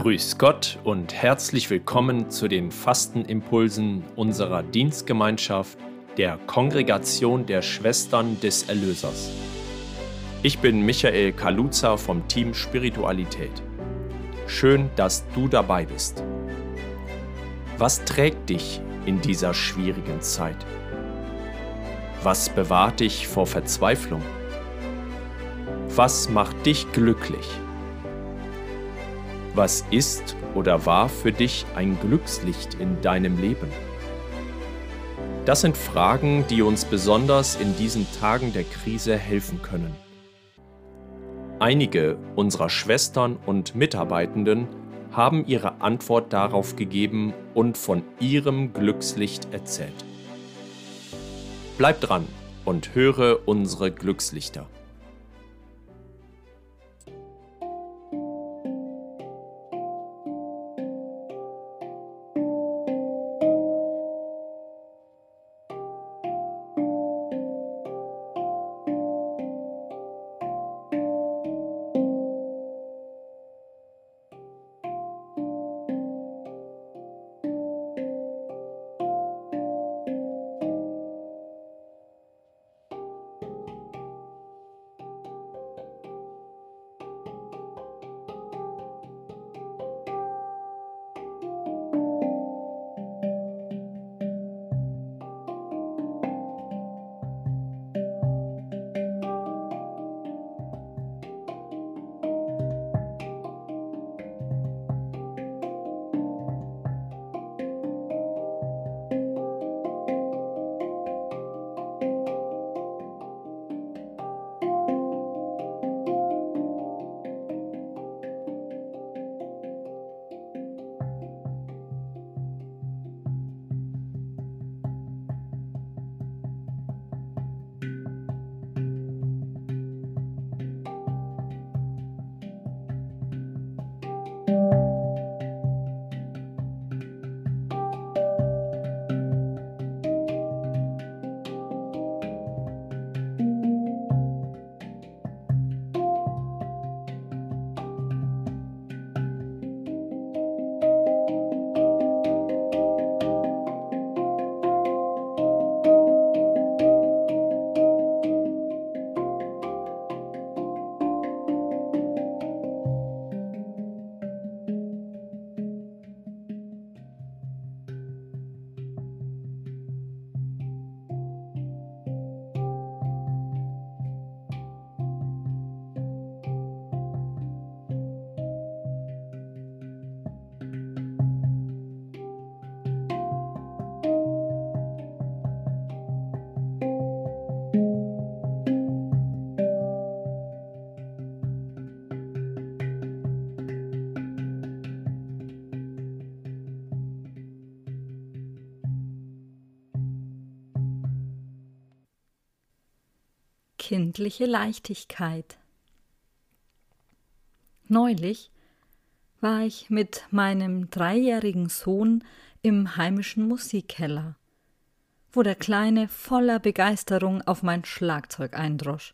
Grüß Gott und herzlich willkommen zu den Fastenimpulsen unserer Dienstgemeinschaft der Kongregation der Schwestern des Erlösers. Ich bin Michael Kaluza vom Team Spiritualität. Schön, dass du dabei bist. Was trägt dich in dieser schwierigen Zeit? Was bewahrt dich vor Verzweiflung? Was macht dich glücklich? Was ist oder war für dich ein Glückslicht in deinem Leben? Das sind Fragen, die uns besonders in diesen Tagen der Krise helfen können. Einige unserer Schwestern und Mitarbeitenden haben ihre Antwort darauf gegeben und von ihrem Glückslicht erzählt. Bleib dran und höre unsere Glückslichter. Kindliche Leichtigkeit. Neulich war ich mit meinem dreijährigen Sohn im heimischen Musikkeller, wo der Kleine voller Begeisterung auf mein Schlagzeug eindrosch.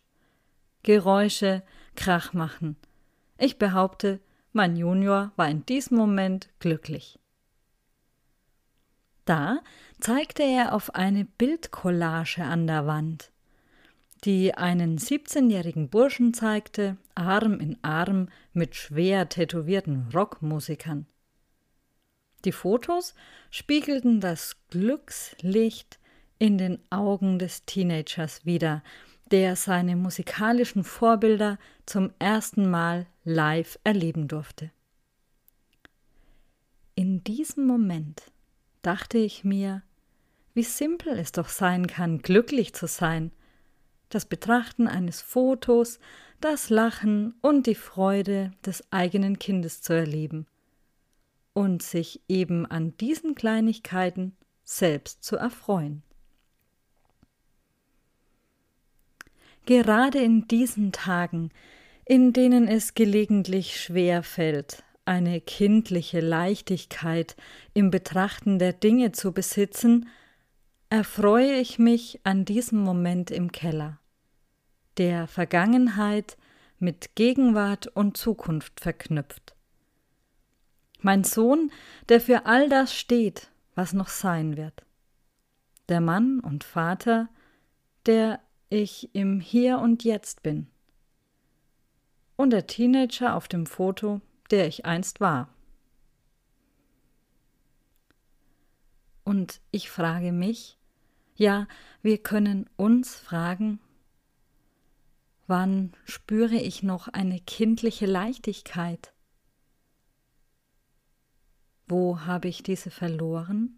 Geräusche, Krach machen. Ich behaupte, mein Junior war in diesem Moment glücklich. Da zeigte er auf eine Bildcollage an der Wand die einen 17-jährigen Burschen zeigte, Arm in Arm mit schwer tätowierten Rockmusikern. Die Fotos spiegelten das Glückslicht in den Augen des Teenagers wider, der seine musikalischen Vorbilder zum ersten Mal live erleben durfte. In diesem Moment dachte ich mir, wie simpel es doch sein kann, glücklich zu sein – das Betrachten eines Fotos, das Lachen und die Freude des eigenen Kindes zu erleben und sich eben an diesen Kleinigkeiten selbst zu erfreuen. Gerade in diesen Tagen, in denen es gelegentlich schwer fällt, eine kindliche Leichtigkeit im Betrachten der Dinge zu besitzen, erfreue ich mich an diesem Moment im Keller, der Vergangenheit mit Gegenwart und Zukunft verknüpft. Mein Sohn, der für all das steht, was noch sein wird. Der Mann und Vater, der ich im Hier und Jetzt bin. Und der Teenager auf dem Foto, der ich einst war. Und ich frage mich, ja, wir können uns fragen, wann spüre ich noch eine kindliche Leichtigkeit? Wo habe ich diese verloren?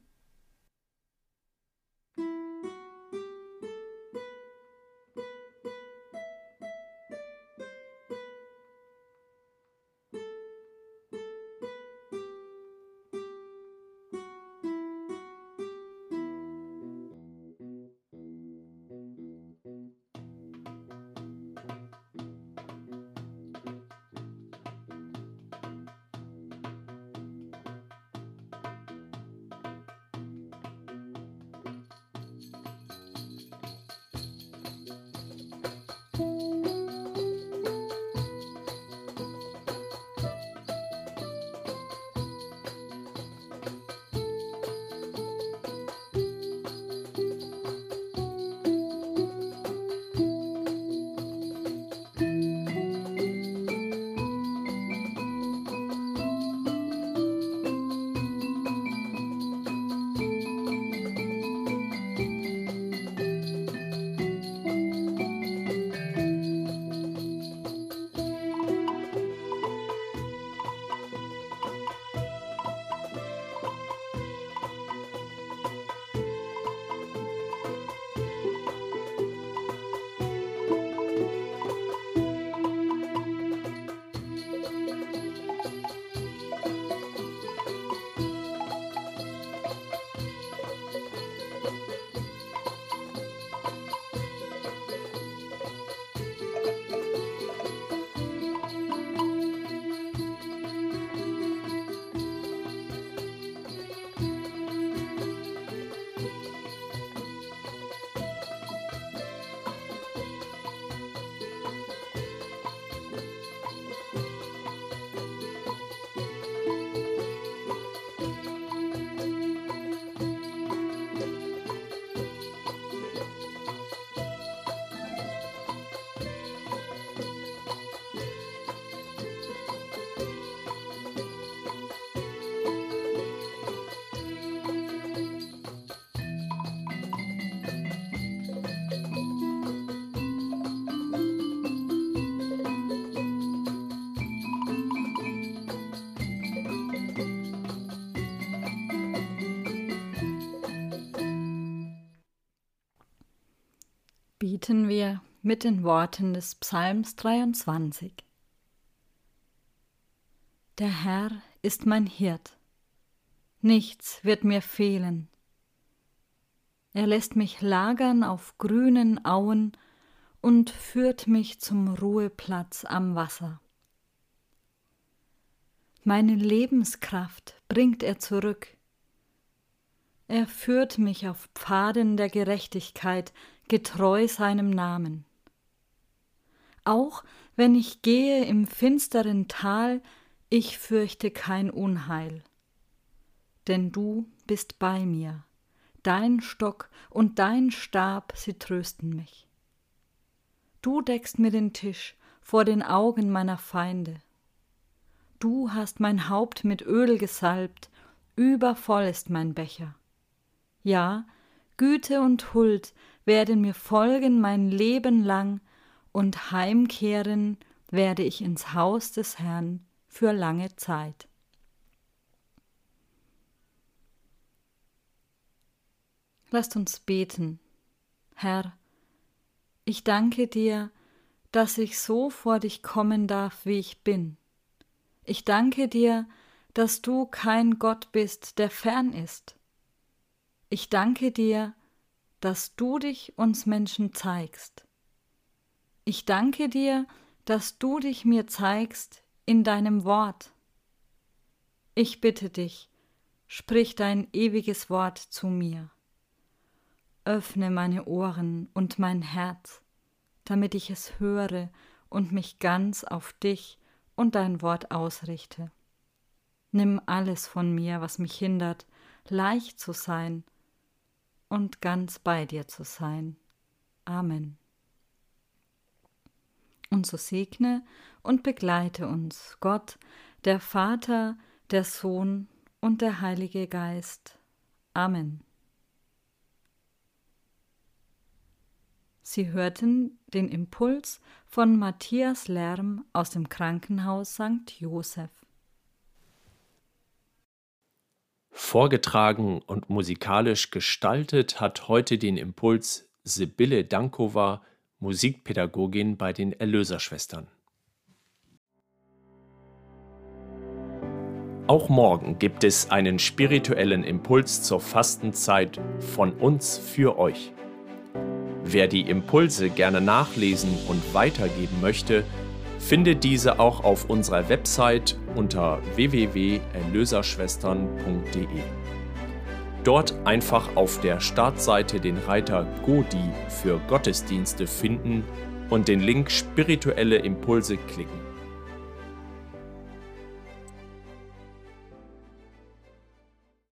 Bieten wir mit den Worten des Psalms 23. Der Herr ist mein Hirt, nichts wird mir fehlen. Er lässt mich lagern auf grünen Auen und führt mich zum Ruheplatz am Wasser. Meine Lebenskraft bringt er zurück. Er führt mich auf Pfaden der Gerechtigkeit getreu seinem Namen. Auch wenn ich gehe im finsteren Tal, ich fürchte kein Unheil. Denn du bist bei mir, dein Stock und dein Stab, sie trösten mich. Du deckst mir den Tisch vor den Augen meiner Feinde. Du hast mein Haupt mit Öl gesalbt, übervoll ist mein Becher. Ja, Güte und Huld werden mir folgen mein Leben lang, und heimkehren werde ich ins Haus des Herrn für lange Zeit. Lasst uns beten. Herr, ich danke dir, dass ich so vor dich kommen darf, wie ich bin. Ich danke dir, dass du kein Gott bist, der fern ist. Ich danke dir, dass du dich uns Menschen zeigst. Ich danke dir, dass du dich mir zeigst in deinem Wort. Ich bitte dich, sprich dein ewiges Wort zu mir. Öffne meine Ohren und mein Herz, damit ich es höre und mich ganz auf dich und dein Wort ausrichte. Nimm alles von mir, was mich hindert, leicht zu sein und ganz bei dir zu sein. Amen. Und so segne und begleite uns Gott, der Vater, der Sohn und der Heilige Geist. Amen. Sie hörten den Impuls von Matthias Lärm aus dem Krankenhaus St. Joseph. Vorgetragen und musikalisch gestaltet hat heute den Impuls Sibylle Dankova, Musikpädagogin bei den Erlöserschwestern. Auch morgen gibt es einen spirituellen Impuls zur Fastenzeit von uns für euch. Wer die Impulse gerne nachlesen und weitergeben möchte, findet diese auch auf unserer Website unter www.erlöserschwestern.de. Dort einfach auf der Startseite den Reiter Godi für Gottesdienste finden und den Link Spirituelle Impulse klicken.